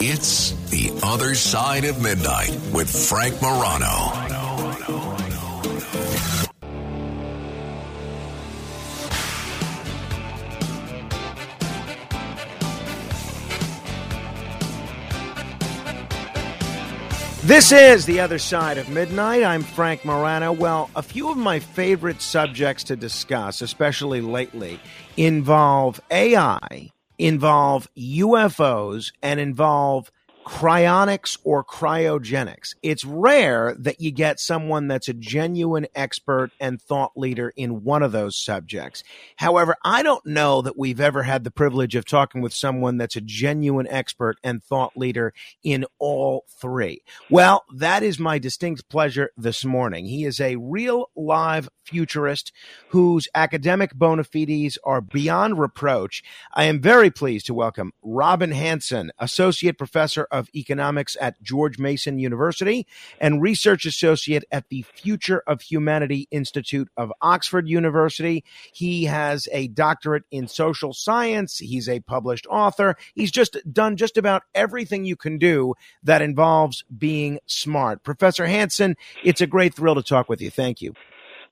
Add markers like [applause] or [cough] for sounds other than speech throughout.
It's The Other Side of Midnight with Frank Morano. This is The Other Side of Midnight. I'm Frank Morano. Well, a few of my favorite subjects to discuss, especially lately, involve AI, involve UFOs, and involve cryonics or cryogenics. It's rare that you get someone that's a genuine expert and thought leader in one of those subjects. However, I don't know that we've ever had the privilege of talking with someone that's a genuine expert and thought leader in all three. Well, that is my distinct pleasure this morning. He is a real live futurist whose academic bona fides are beyond reproach. I am very pleased to welcome Robin Hanson, Associate Professor of Economics at George Mason University and Research Associate at the Future of Humanity Institute of Oxford University. He has a doctorate in social science. He's a published author. He's just done just about everything you can do that involves being smart. Professor Hanson, it's a great thrill to talk with you. Thank you.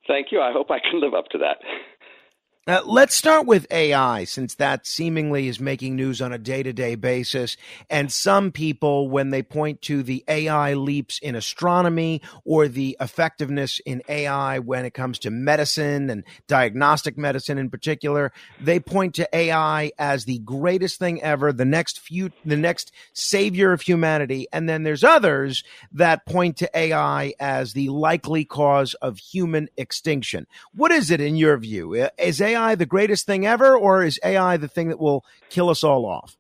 Thank you. I hope I can live up to that. Uh, let's start with AI, since that seemingly is making news on a day to day basis. And some people, when they point to the AI leaps in astronomy or the effectiveness in AI when it comes to medicine and diagnostic medicine in particular, they point to AI as the greatest thing ever, the next few, the next savior of humanity. And then there's others that point to AI as the likely cause of human extinction. What is it in your view? Is AI AI the greatest thing ever, or is AI the thing that will kill us all off?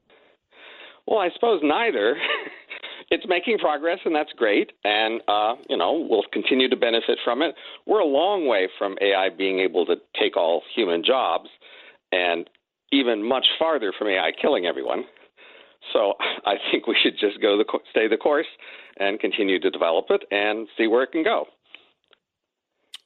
Well, I suppose neither. [laughs] it's making progress, and that's great. And, uh, you know, we'll continue to benefit from it. We're a long way from AI being able to take all human jobs, and even much farther from AI killing everyone. So [laughs] I think we should just go the stay the course and continue to develop it and see where it can go.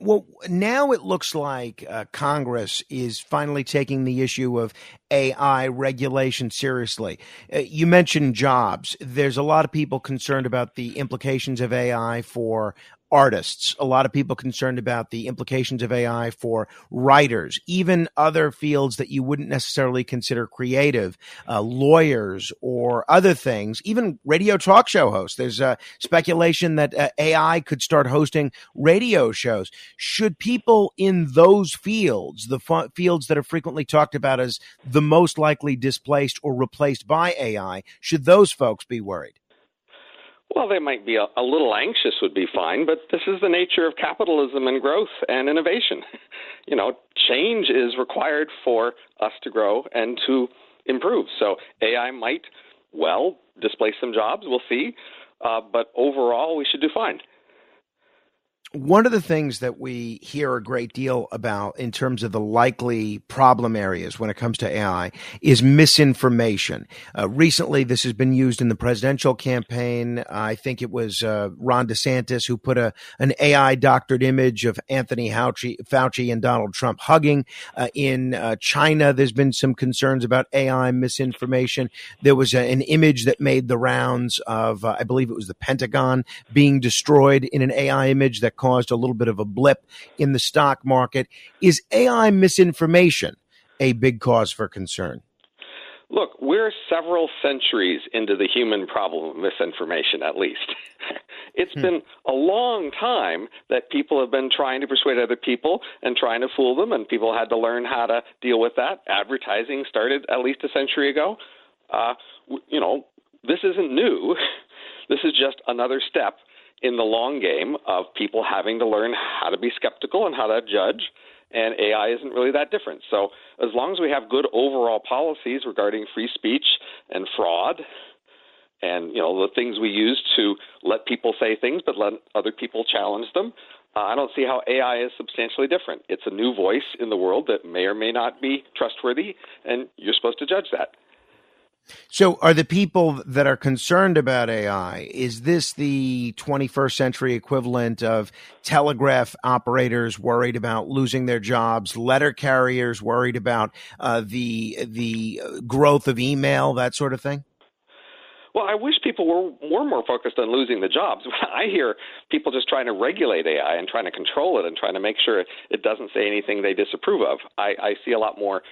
Well, now it looks like uh, Congress is finally taking the issue of AI regulation seriously. Uh, you mentioned jobs. There's a lot of people concerned about the implications of AI for artists, a lot of people concerned about the implications of AI for writers, even other fields that you wouldn't necessarily consider creative, uh, lawyers or other things, even radio talk show hosts. There's a speculation that uh, AI could start hosting radio shows. Should people in those fields, the fields that are frequently talked about as the most likely displaced or replaced by AI, should those folks be worried? Well, they might be a, a, little anxious, would be fine, but this is the nature of capitalism and growth and innovation. [laughs] You know, change is required for us to grow and to improve. So AI might, well, displace some jobs. We'll see. Uh, but overall, we should do fine one of the things that we hear a great deal about in terms of the likely problem areas when it comes to AI is misinformation. Uh, recently, this has been used in the presidential campaign. I think it was uh, Ron DeSantis who put a an AI doctored image of Anthony Fauci, Fauci and Donald Trump hugging. Uh, in uh, China, there's been some concerns about AI misinformation. There was a, an image that made the rounds of, uh, I believe it was the Pentagon being destroyed in an AI image that caused a little bit of a blip in the stock market. Is AI misinformation a big cause for concern? Look, we're several centuries into the human problem of misinformation, at least. [laughs] it's hmm. been a long time that people have been trying to persuade other people and trying to fool them, and people had to learn how to deal with that. Advertising started at least a century ago. Uh, you know, this isn't new. [laughs] This is just another step in the long game of people having to learn how to be skeptical and how to judge. And AI isn't really that different. So, as long as we have good overall policies regarding free speech and fraud and you know the things we use to let people say things, but let other people challenge them. Uh, I don't see how AI is substantially different. It's a new voice in the world that may or may not be trustworthy, and you're supposed to judge that. So, are the people that are concerned about AI, is this the 21st century equivalent of telegraph operators worried about losing their jobs, letter carriers worried about uh, the, the growth of email, that sort of thing? Well, I wish people were, were more focused on losing the jobs. [laughs] I hear people just trying to regulate AI and trying to control it and trying to make sure it doesn't say anything they disapprove of. I, I see a lot more,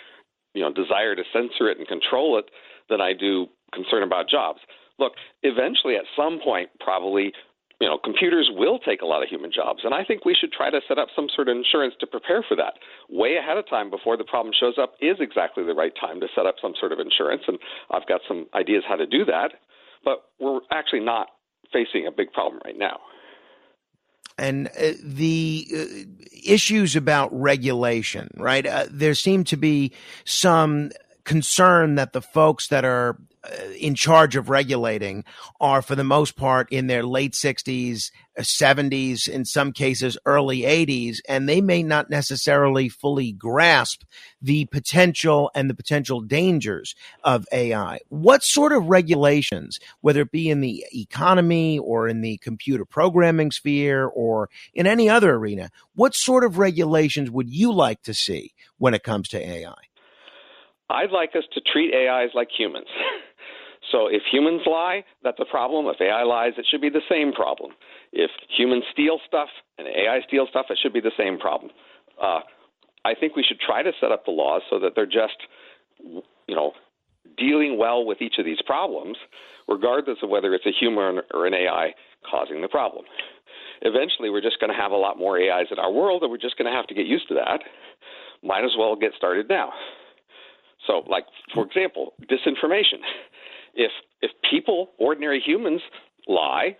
you know, desire to censor it and control it than I do concern about jobs. Look, eventually, at some point, probably you know, computers will take a lot of human jobs. And I think we should try to set up some sort of insurance to prepare for that. Way ahead of time before the problem shows up is exactly the right time to set up some sort of insurance. And I've got some ideas how to do that. But we're actually not facing a big problem right now. And uh, the uh, issues about regulation, right? Uh, there seem to be some concern that the folks that are uh, in charge of regulating are, for the most part, in their late 60s, 70s, in some cases, early 80s, and they may not necessarily fully grasp the potential and the potential dangers of AI. What sort of regulations, whether it be in the economy or in the computer programming sphere or in any other arena, what sort of regulations would you like to see when it comes to AI? I'd like us to treat AIs like humans. [laughs] so if humans lie, that's a problem. If AI lies, it should be the same problem. If humans steal stuff and AI steals stuff, it should be the same problem. Uh, I think we should try to set up the laws so that they're just, you know, dealing well with each of these problems, regardless of whether it's a human or an AI causing the problem. Eventually, we're just going to have a lot more AIs in our world, and we're just going to have to get used to that. Might as well get started now. So, like for example, disinformation. [laughs] If if people, ordinary humans, lie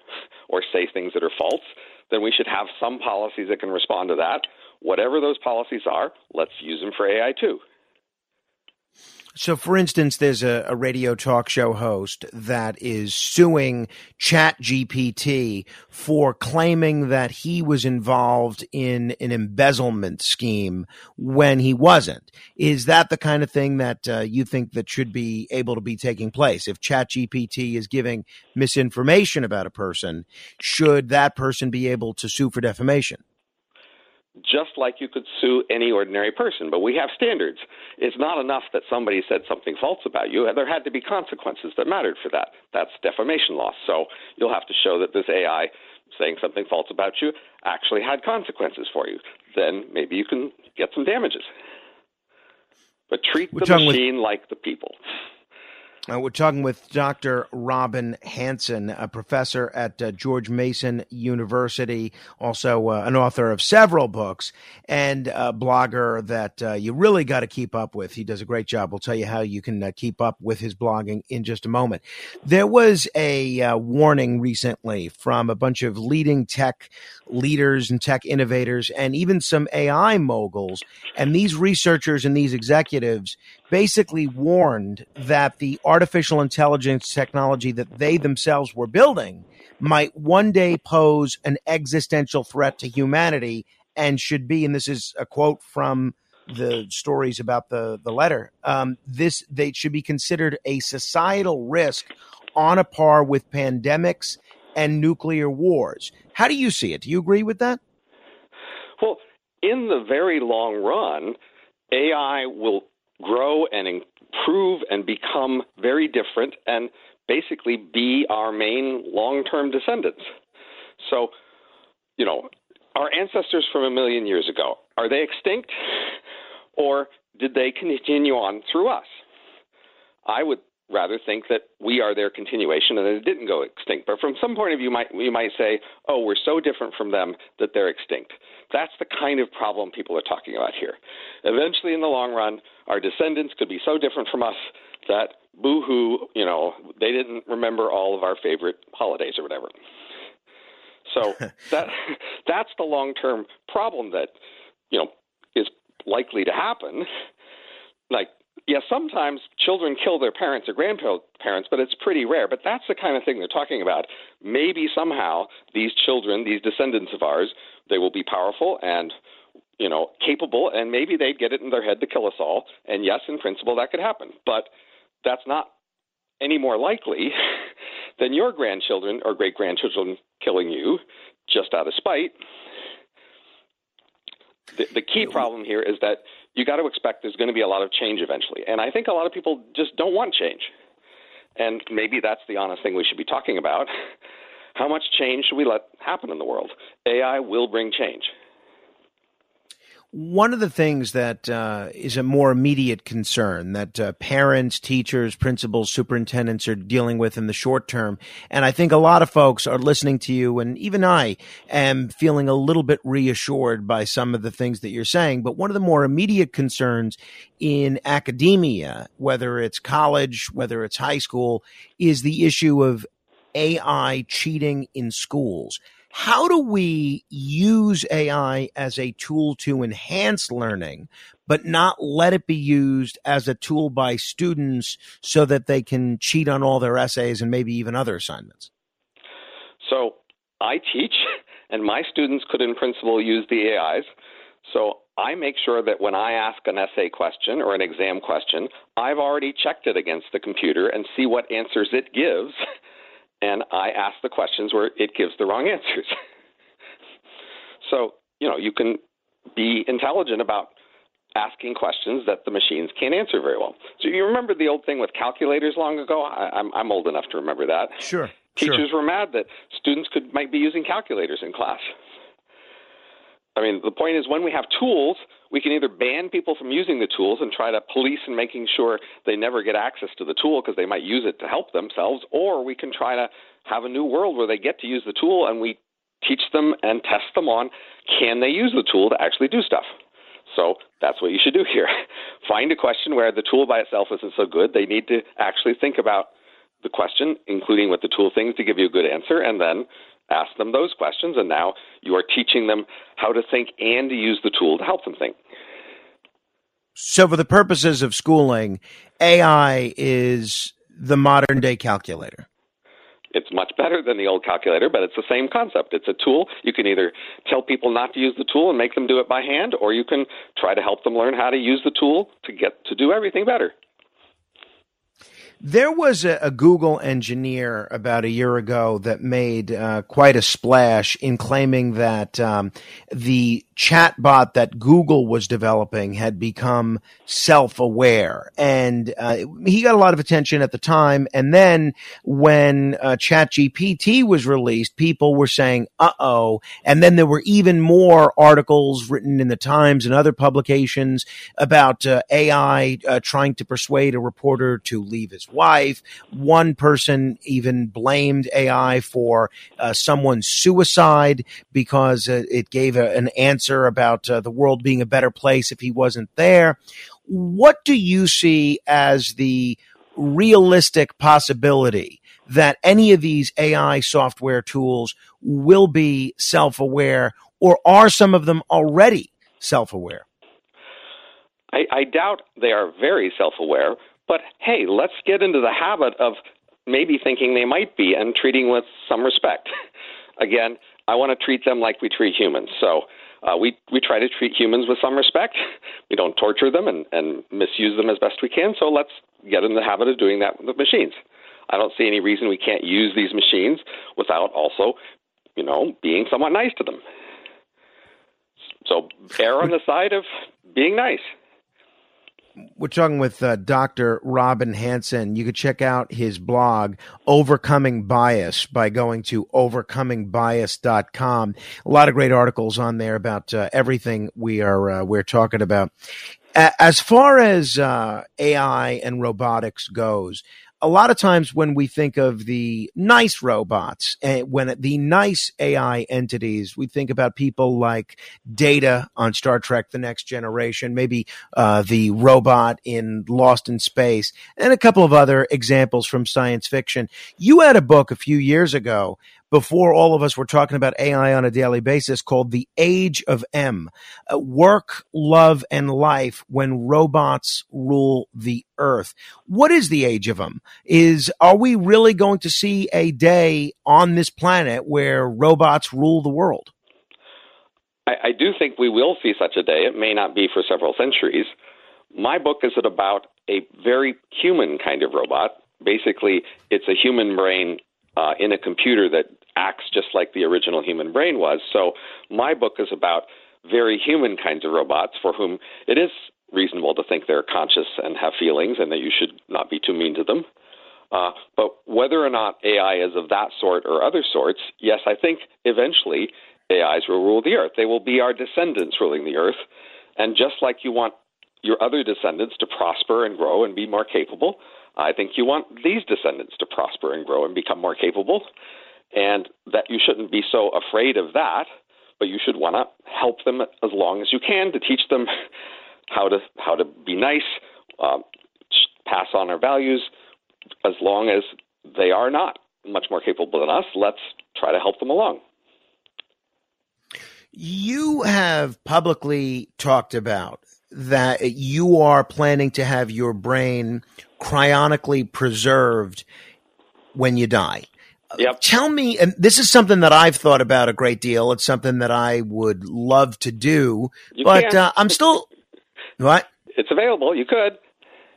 or say things that are false, then we should have some policies that can respond to that. Whatever those policies are, let's use them for AI too. So, for instance, there's a, a, radio talk show host that is suing ChatGPT for claiming that he was involved in an embezzlement scheme when he wasn't. Is that the kind of thing that uh, you think that should be able to be taking place? If ChatGPT is giving misinformation about a person, should that person be able to sue for defamation? Just like you could sue any ordinary person. But we have standards. It's not enough that somebody said something false about you. There had to be consequences that mattered for that. That's defamation law. So you'll have to show that this AI saying something false about you actually had consequences for you. Then maybe you can get some damages. But treat the machine with- like the people. Uh, we're talking with Dr. Robin Hanson, a professor at uh, George Mason University, also uh, an author of several books, and a blogger that uh, you really got to keep up with. He does a great job. We'll tell you how you can uh, keep up with his blogging in just a moment. There was a uh, warning recently from a bunch of leading tech leaders and tech innovators, and even some AI moguls. And these researchers and these executives basically warned that the artificial intelligence technology that they themselves were building might one day pose an existential threat to humanity and should be, and this is a quote from the stories about the, the letter, um, this, they should be considered a societal risk on a par with pandemics and nuclear wars. How do you see it? Do you agree with that? Well, in the very long run, AI will grow and improve and become very different and basically be our main long term descendants. So, you know, our ancestors from a million years ago, are they extinct or did they continue on through us? I would rather think that we are their continuation and that it didn't go extinct. But from some point of view, might, you might say, oh, we're so different from them that they're extinct. That's the kind of problem people are talking about here. Eventually, in the long run, our descendants could be so different from us that boo hoo, you know, they didn't remember all of our favorite holidays or whatever. So [laughs] that that's the long term problem that you know is likely to happen. Like yeah, sometimes children kill their parents or grandparents, but it's pretty rare. But that's the kind of thing they're talking about. Maybe somehow these children, these descendants of ours, they will be powerful and you know capable, and maybe they'd get it in their head to kill us all. And yes, in principle, that could happen. But that's not any more likely [laughs] than your grandchildren or great grandchildren killing you just out of spite. The, the key problem here is that you got to expect there's going to be a lot of change eventually. And I think a lot of people just don't want change. And maybe that's the honest thing we should be talking about. How much change should we let happen in the world? AI will bring change. One of the things that uh, is a more immediate concern that uh, parents, teachers, principals, superintendents are dealing with in the short term, and I think a lot of folks are listening to you, and even I am feeling a little bit reassured by some of the things that you're saying. But one of the more immediate concerns in academia, whether it's college, whether it's high school, is the issue of AI cheating in schools how do we use AI as a tool to enhance learning, but not let it be used as a tool by students so that they can cheat on all their essays and maybe even other assignments? So I teach, and my students could, in principle, use the AIs. So I make sure that when I ask an essay question or an exam question, I've already checked it against the computer and see what answers it gives and I ask the questions where it gives the wrong [laughs] answers. so, you know, you can be intelligent about asking questions that the machines can't answer very well. So you remember the old thing with calculators long ago? I, am I'm, I'm old enough to remember that. Sure. Teachers sure. were mad that students could might be using calculators in class. I mean, the point is when we have tools, we can either ban people from using the tools and try to police and making sure they never get access to the tool because they might use it to help themselves, or we can try to have a new world where they get to use the tool and we teach them and test them on can they use the tool to actually do stuff. So that's what you should do here. [laughs] Find a question where the tool by itself isn't so good. They need to actually think about the question, including what the tool thinks to give you a good answer, and then ask them those questions, and now you are teaching them how to think and to use the tool to help them think. So, for the purposes of schooling, AI is the modern day calculator. It's much better than the old calculator, but it's the same concept. It's a tool. You can either tell people not to use the tool and make them do it by hand, or you can try to help them learn how to use the tool to get to do everything better. There was a, a, Google engineer about a year ago that made uh, quite a splash in claiming that um, the chatbot that Google was developing had become self-aware, and uh, he got a lot of attention at the time. And then when uh, ChatGPT was released, people were saying, "Uh oh!" And then there were even more articles written in the Times and other publications about uh, AI uh, trying to persuade a reporter to leave his wife. One person even blamed AI for uh, someone's suicide because uh, it gave a, an answer about uh, the world being a better place if he wasn't there. What do you see as the realistic possibility that any of these AI software tools will be self aware, or are some of them already self aware? I, I doubt they are very self aware, but hey, let's get into the habit of maybe thinking they might be and treating with some respect. [laughs] Again, I want to treat them like we treat humans. So uh, we we try to treat humans with some respect. [laughs] We don't torture them and, and misuse them as best we can. So let's get in the habit of doing that with machines. I don't see any reason we can't use these machines without also, you know, being somewhat nice to them. So err on the [laughs] side of being nice. We're talking with uh, Dr. Robin Hanson. You could check out his blog, Overcoming Bias, by going to overcomingbias.com. A lot of great articles on there about uh, everything we are uh, we're talking about. As far as uh, AI and robotics goes, a lot of times when we think of the nice robots, uh, when the nice AI entities, we think about people like Data on Star Trek: The Next Generation, maybe uh, the robot in Lost in Space, and a couple of other examples from science fiction. You had a book a few years ago before all of us were talking about AI on a daily basis called the age of Em. Uh, work, love, and life when robots rule the earth. What is the age of Em? Is, are we really going to see a day on this planet where robots rule the world? I, I do think we will see such a day. It may not be for several centuries. My book is about a very human kind of robot. Basically, it's a human brain uh, in a computer that acts just like the original human brain was. So, my book is about very human kinds of robots for whom it is reasonable to think they're conscious and have feelings and that you should not be too mean to them. Uh, but whether or not AI is of that sort or other sorts, yes, I think eventually AIs will rule the earth. They will be our descendants ruling the earth. And just like you want your other descendants to prosper and grow and be more capable, I think you want these descendants to prosper and grow and become more capable. And that you shouldn't be so afraid of that, but you should want to help them as long as you can to teach them [laughs] how to how to be nice, um, pass on our values, as long as they are not much more capable than us. Let's try to help them along. You have publicly talked about that you are planning to have your brain cryonically preserved when you die. Yep. Tell me, and this is something that I've thought about a great deal. It's something that I would love to do, You but uh, I'm still [laughs] what? It's available. You could.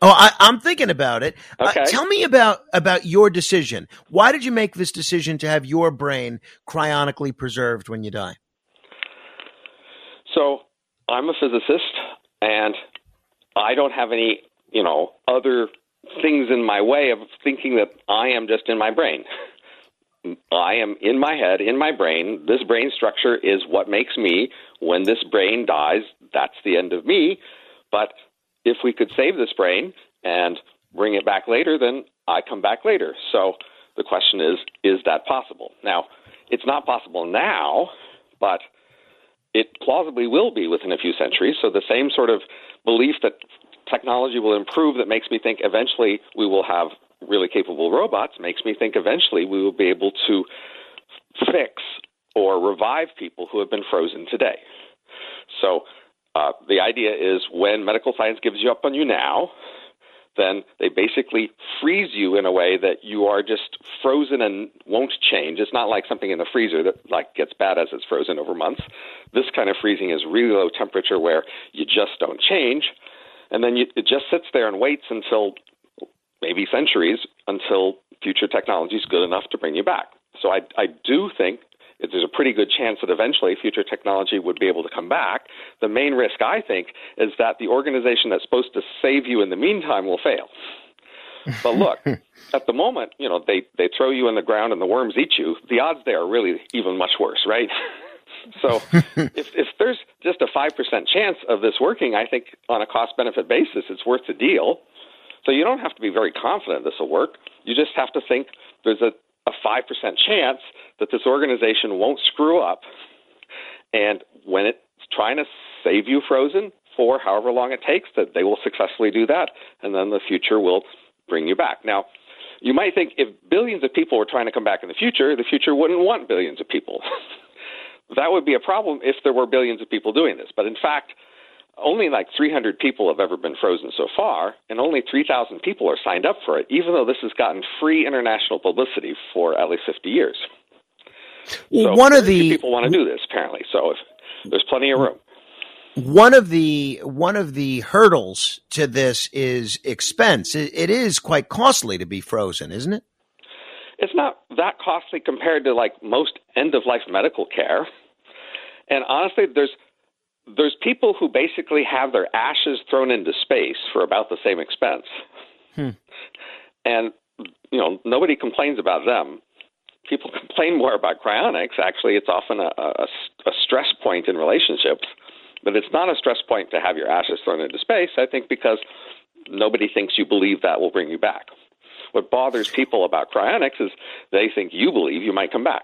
Oh, I, I'm thinking about it. Uh, Okay. tell me about about your decision. Why did you make this decision to have your brain cryonically preserved when you die? So I'm a physicist, and I don't have any, you know, other things in my way of thinking that I am just in my brain. [laughs] I am in my head, in my brain. This brain structure is what makes me. When this brain dies, that's the end of me. But if we could save this brain and bring it back later, then I come back later. So the question is, is that possible? Now, it's not possible now, but it plausibly will be within a few centuries. So the same sort of belief that technology will improve that makes me think eventually we will have really capable robots makes me think eventually we will be able to fix or revive people who have been frozen today. So uh, the idea is when medical science gives you up on you now, then they basically freeze you in a way that you are just frozen and won't change. It's not like something in the freezer that like gets bad as it's frozen over months. This kind of freezing is really low temperature where you just don't change, and then you, it just sits there and waits until maybe centuries until future technology is good enough to bring you back. So I, I do think that there's a pretty good chance that eventually future technology would be able to come back. The main risk, I think, is that the organization that's supposed to save you in the meantime will fail. But look, [laughs] at the moment, you know, they, they throw you in the ground and the worms eat you. The odds there are really even much worse, right? [laughs] so [laughs] if, if there's just a 5% chance of this working, I think on a cost benefit basis, it's worth the deal. So you don't have to be very confident this will work. You just have to think there's a, a 5% chance that this organization won't screw up. And when it's trying to save you frozen for however long it takes, that they will successfully do that. And then the future will bring you back. Now, you might think if billions of people were trying to come back in the future, the future wouldn't want billions of people. [laughs] that would be a problem if there were billions of people doing this. But in fact, only like 300 people have ever been frozen so far, and only 3,000 people are signed up for it, even though this has gotten free international publicity for at least 50 years. Well, so one of the people want to do this apparently. So if, there's plenty of room. one of the one of the hurdles to this is expense. It, it is quite costly to be frozen, isn't it? It's not that costly compared to like most end of life medical care. And honestly, there's there's people who basically have their ashes thrown into space for about the same expense. Hmm. And you know, nobody complains about them. People [laughs] complain more about cryonics. Actually, it's often a, a, a stress point in relationships, but it's not a stress point to have your ashes thrown into space. I think because nobody thinks you believe that will bring you back. What bothers people about cryonics is they think you believe you might come back.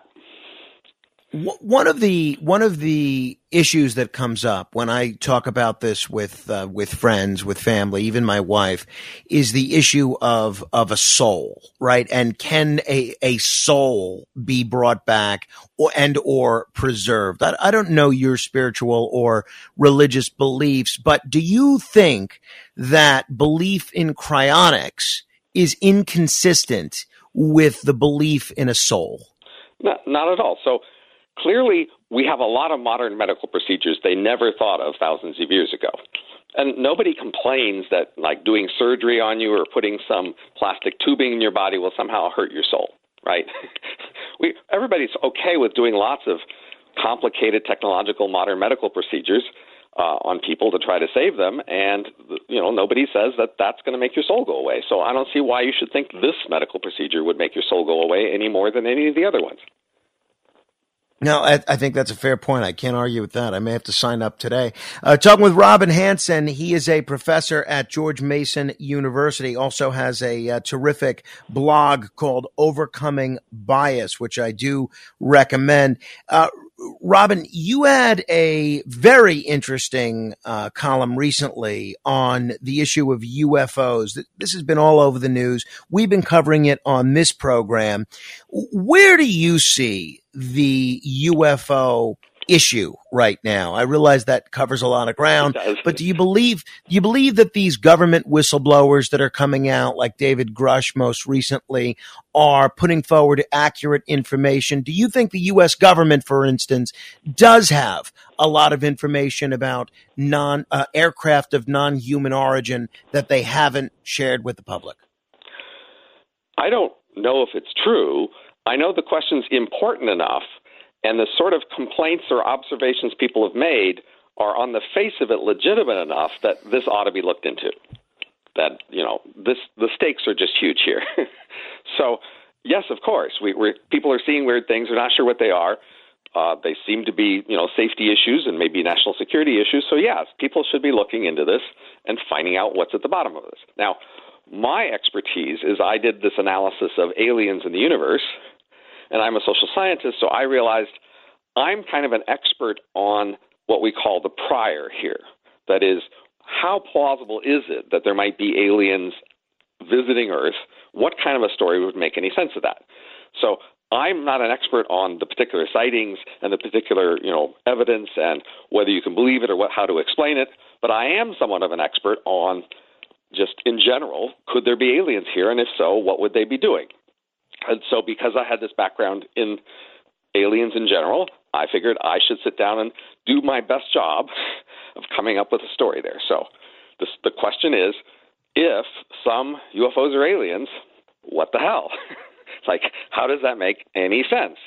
One of the one of the issues that comes up when I talk about this with uh, with friends, with family, even my wife, is the issue of of a soul, right? And can a a soul be brought back or and or preserved? I, I don't know your spiritual or religious beliefs, but do you think that belief in cryonics is inconsistent with the belief in a soul? Not, not at all. So clearly we have a lot of modern medical procedures they never thought of thousands of years ago. And nobody complains that like doing surgery on you or putting some plastic tubing in your body will somehow hurt your soul, right? [laughs] we everybody's okay with doing lots of complicated technological modern medical procedures uh, on people to try to save them, and you know nobody says that that's going to make your soul go away. So I don't see why you should think this medical procedure would make your soul go away any more than any of the other ones. No, I, I, think that's a fair point. I can't argue with that. I may have to sign up today. Uh, talking with Robin Hanson. He is a professor at George Mason University. Also has a uh, terrific blog called Overcoming Bias, which I do recommend. Uh, Robin, you had a very interesting uh, column recently on the issue of UFOs. This has been all over the news. We've been covering it on this program. Where do you see the UFO issue right now. I realize that covers a lot of ground, but do you believe do you believe that these government whistleblowers that are coming out, like David Grusch most recently, are putting forward accurate information? Do you think the U.S. government, for instance, does have a lot of information about non uh, aircraft of non-human origin that they haven't shared with the public? I don't know if it's true. I know the question's important enough, and the sort of complaints or observations people have made are on the face of it legitimate enough that this ought to be looked into. That you know, this the stakes are just huge here. [laughs] so, yes, of course, we, we're, people are seeing weird things. They're not sure what they are. Uh, they seem to be, you know, safety issues and maybe national security issues. So, yes, people should be looking into this and finding out what's at the bottom of this. Now, my expertise is I did this analysis of aliens in the universe, and I'm a social scientist, so I realized I'm kind of an expert on what we call the prior here. That is, how plausible is it that there might be aliens visiting Earth? What kind of a story would make any sense of that? So I'm not an expert on the particular sightings and the particular, you know, evidence and whether you can believe it or what, how to explain it, but I am somewhat of an expert on just in general, could there be aliens here? And if so, what would they be doing? And so, because I had this background in aliens in general, I figured I should sit down and do my best job [laughs] of coming up with a story there. So, this, the question is if some UFOs are aliens, what the hell? it's [laughs] like, how does that make any sense?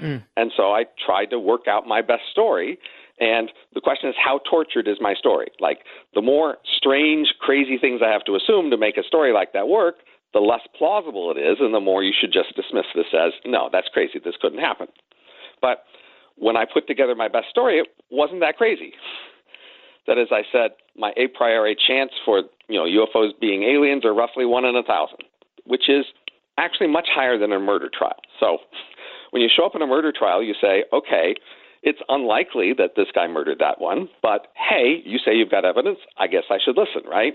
Mm. And so I tried to work out my best story. And the question is, how tortured is my story? Like, the more strange, crazy things I have to assume to make a story like that work, the less plausible it is, and the more you should just dismiss this as, no, that's crazy. This couldn't happen. But when I put together my best story, it wasn't that crazy. That, as I said, my a priori chance for you know UFOs being aliens are roughly one in a thousand, which is actually much higher than a murder trial. So, when you show up in a murder trial, you say, okay, it's unlikely that this guy murdered that one, but hey, you say you've got evidence. I guess I should listen, right?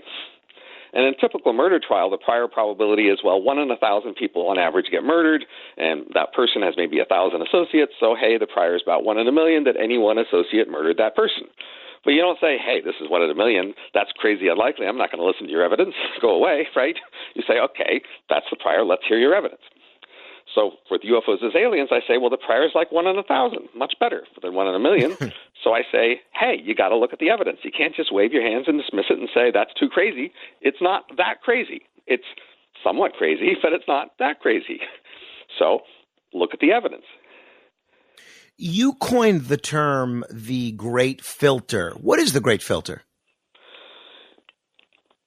And in a typical murder trial, the prior probability is well, one in a thousand people on average get murdered, and that person has maybe a thousand associates. So hey, the prior is about one in a million that any one associate murdered that person. But you don't say, hey, this is one in a million. That's crazy unlikely. I'm not going to listen to your evidence. [laughs] Go away, right? You say, okay, that's the prior. Let's hear your evidence. So the UFOs as aliens, I say, well, the prior is like one in a thousand, much better than one in a million. [laughs] so I say, hey, you got to look at the evidence. You can't just wave your hands and dismiss it and say that's too crazy. It's not that crazy. It's somewhat crazy, but it's not that crazy. [laughs] So look at the evidence. You coined the term the great filter. What is the great filter?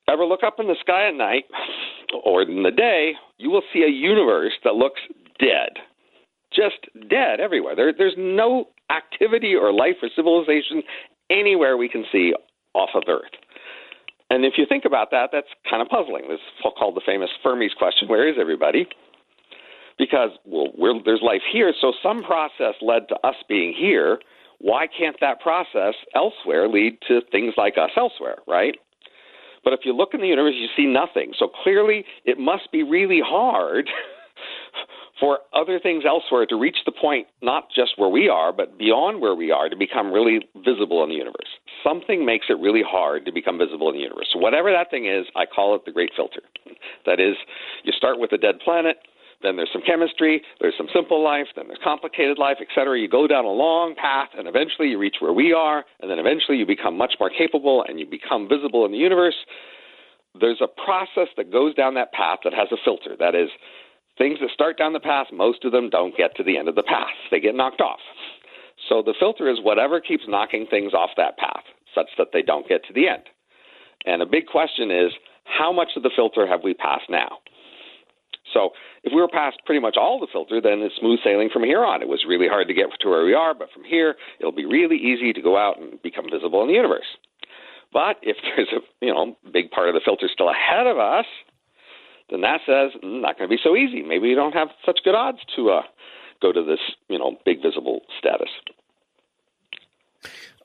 Ever look up in the sky at night [laughs] or in the day, you will see a universe that looks dead. Just dead everywhere. There, there's no activity or life or civilization anywhere we can see off of Earth. And if you think about that, that's kind of puzzling. This is called the famous Fermi's question where is everybody? because well, there's life here, so some process led to us being here. Why can't that process elsewhere lead to things like us elsewhere, right? But if you look in the universe, you see nothing. So clearly, it must be really hard [laughs] for other things elsewhere to reach the point, not just where we are, but beyond where we are, to become really visible in the universe. Something makes it really hard to become visible in the universe. So, whatever that thing is, I call it the great filter. [laughs] That is, you start with a dead planet, then there's some chemistry, there's some simple life, then there's complicated life, etc. You go down a long path, and eventually you reach where we are, and then eventually you become much more capable and you become visible in the universe. There's a process that goes down that path that has a filter. That is, things that start down the path, most of them don't get to the end of the path. They get knocked off. So the filter is whatever keeps knocking things off that path, such that they don't get to the end. And a big question is, how much of the filter have we passed now? So if we were past pretty much all the filter, then it's smooth sailing from here on. It was really hard to get to where we are, but from here, it'll be really easy to go out and become visible in the universe. But if [laughs] there's a you know big part of the filter still ahead of us, then that says mm, not going to be so easy. Maybe we don't have such good odds to uh, go to this you know big visible status.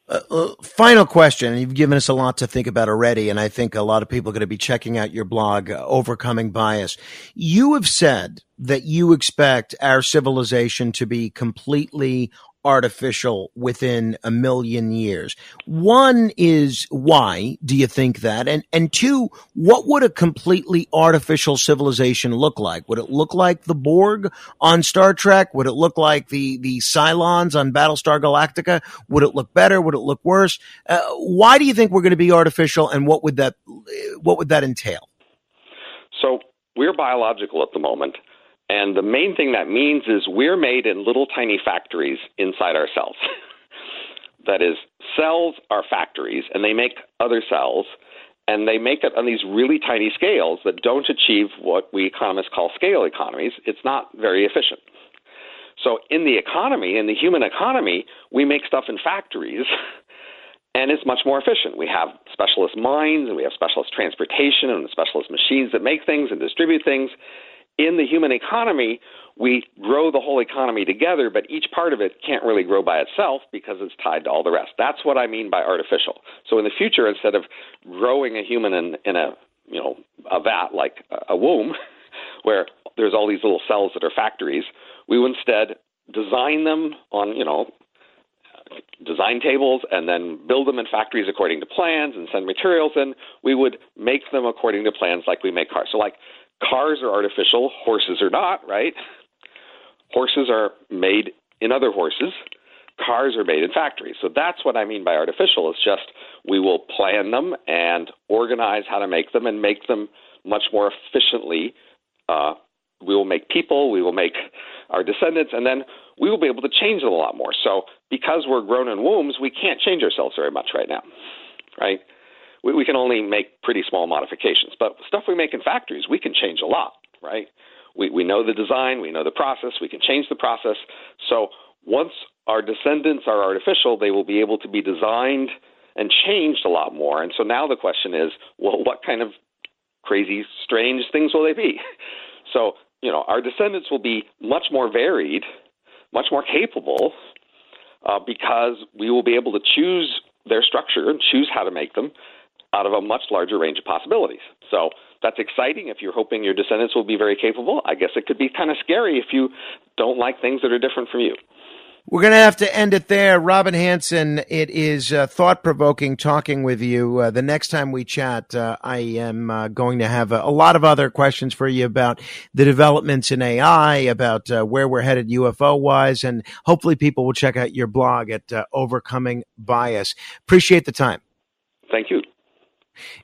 Uh, uh, final question. You've given us a lot to think about already, and I think a lot of people are going to be checking out your blog, uh, Overcoming Bias. You have said that you expect our civilization to be completely artificial within a million years. One is why do you think that? And and two, what would a completely artificial civilization look like? Would it look like the Borg on Star Trek? Would it look like the the Cylons on Battlestar Galactica? Would it look better? Would it look worse? Uh, why do you think we're going to be artificial and what would that what would that entail? So, we're biological at the moment. And the main thing that means is we're made in little tiny factories inside our cells. [laughs] that is, cells are factories and they make other cells and they make it on these really tiny scales that don't achieve what we economists call scale economies. It's not very efficient. So, in the economy, in the human economy, we make stuff in factories [laughs] and it's much more efficient. We have specialist mines and we have specialist transportation and specialist machines that make things and distribute things in the human economy, we grow the whole economy together, but each part of it can't really grow by itself because it's tied to all the rest. That's what I mean by artificial. So in the future, instead of growing a human in, in a you know a vat like a womb, [laughs] where there's all these little cells that are factories, we would instead design them on you know design tables and then build them in factories according to plans and send materials in. We would make them according to plans like we make cars. So like Cars are artificial, horses are not, right? Horses are made in other horses. Cars are made in factories. So that's what I mean by artificial. It's just we will plan them and organize how to make them and make them much more efficiently. Uh, we will make people, we will make our descendants, and then we will be able to change them a lot more. So because we're grown in wombs, we can't change ourselves very much right now, right? We, we can only make pretty small modifications. But stuff we make in factories, we can change a lot, right? We, we know the design, we know the process, we can change the process. So once our descendants are artificial, they will be able to be designed and changed a lot more. And so now the question is, well, what kind of crazy, strange things will they be? [laughs] So, you know, our descendants will be much more varied, much more capable, uh, because we will be able to choose their structure and choose how to make them out of a much larger range of possibilities. So that's exciting if you're hoping your descendants will be very capable. I guess it could be kind of scary if you don't like things that are different from you. We're going to have to end it there. Robin Hanson, it is uh, thought provoking talking with you. Uh, the next time we chat, uh, I am uh, going to have a, a, lot of other questions for you about the developments in AI, about uh, where we're headed UFO wise, and hopefully people will check out your blog at uh, Overcoming Bias. Appreciate the time. Thank you.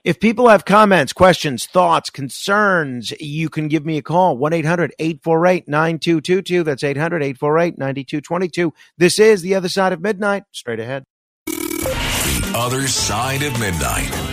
If people have comments, questions, thoughts, concerns, you can give me a call 1 800 848 9222. That's 800 848 9222. This is The Other Side of Midnight. Straight ahead. The Other Side of Midnight.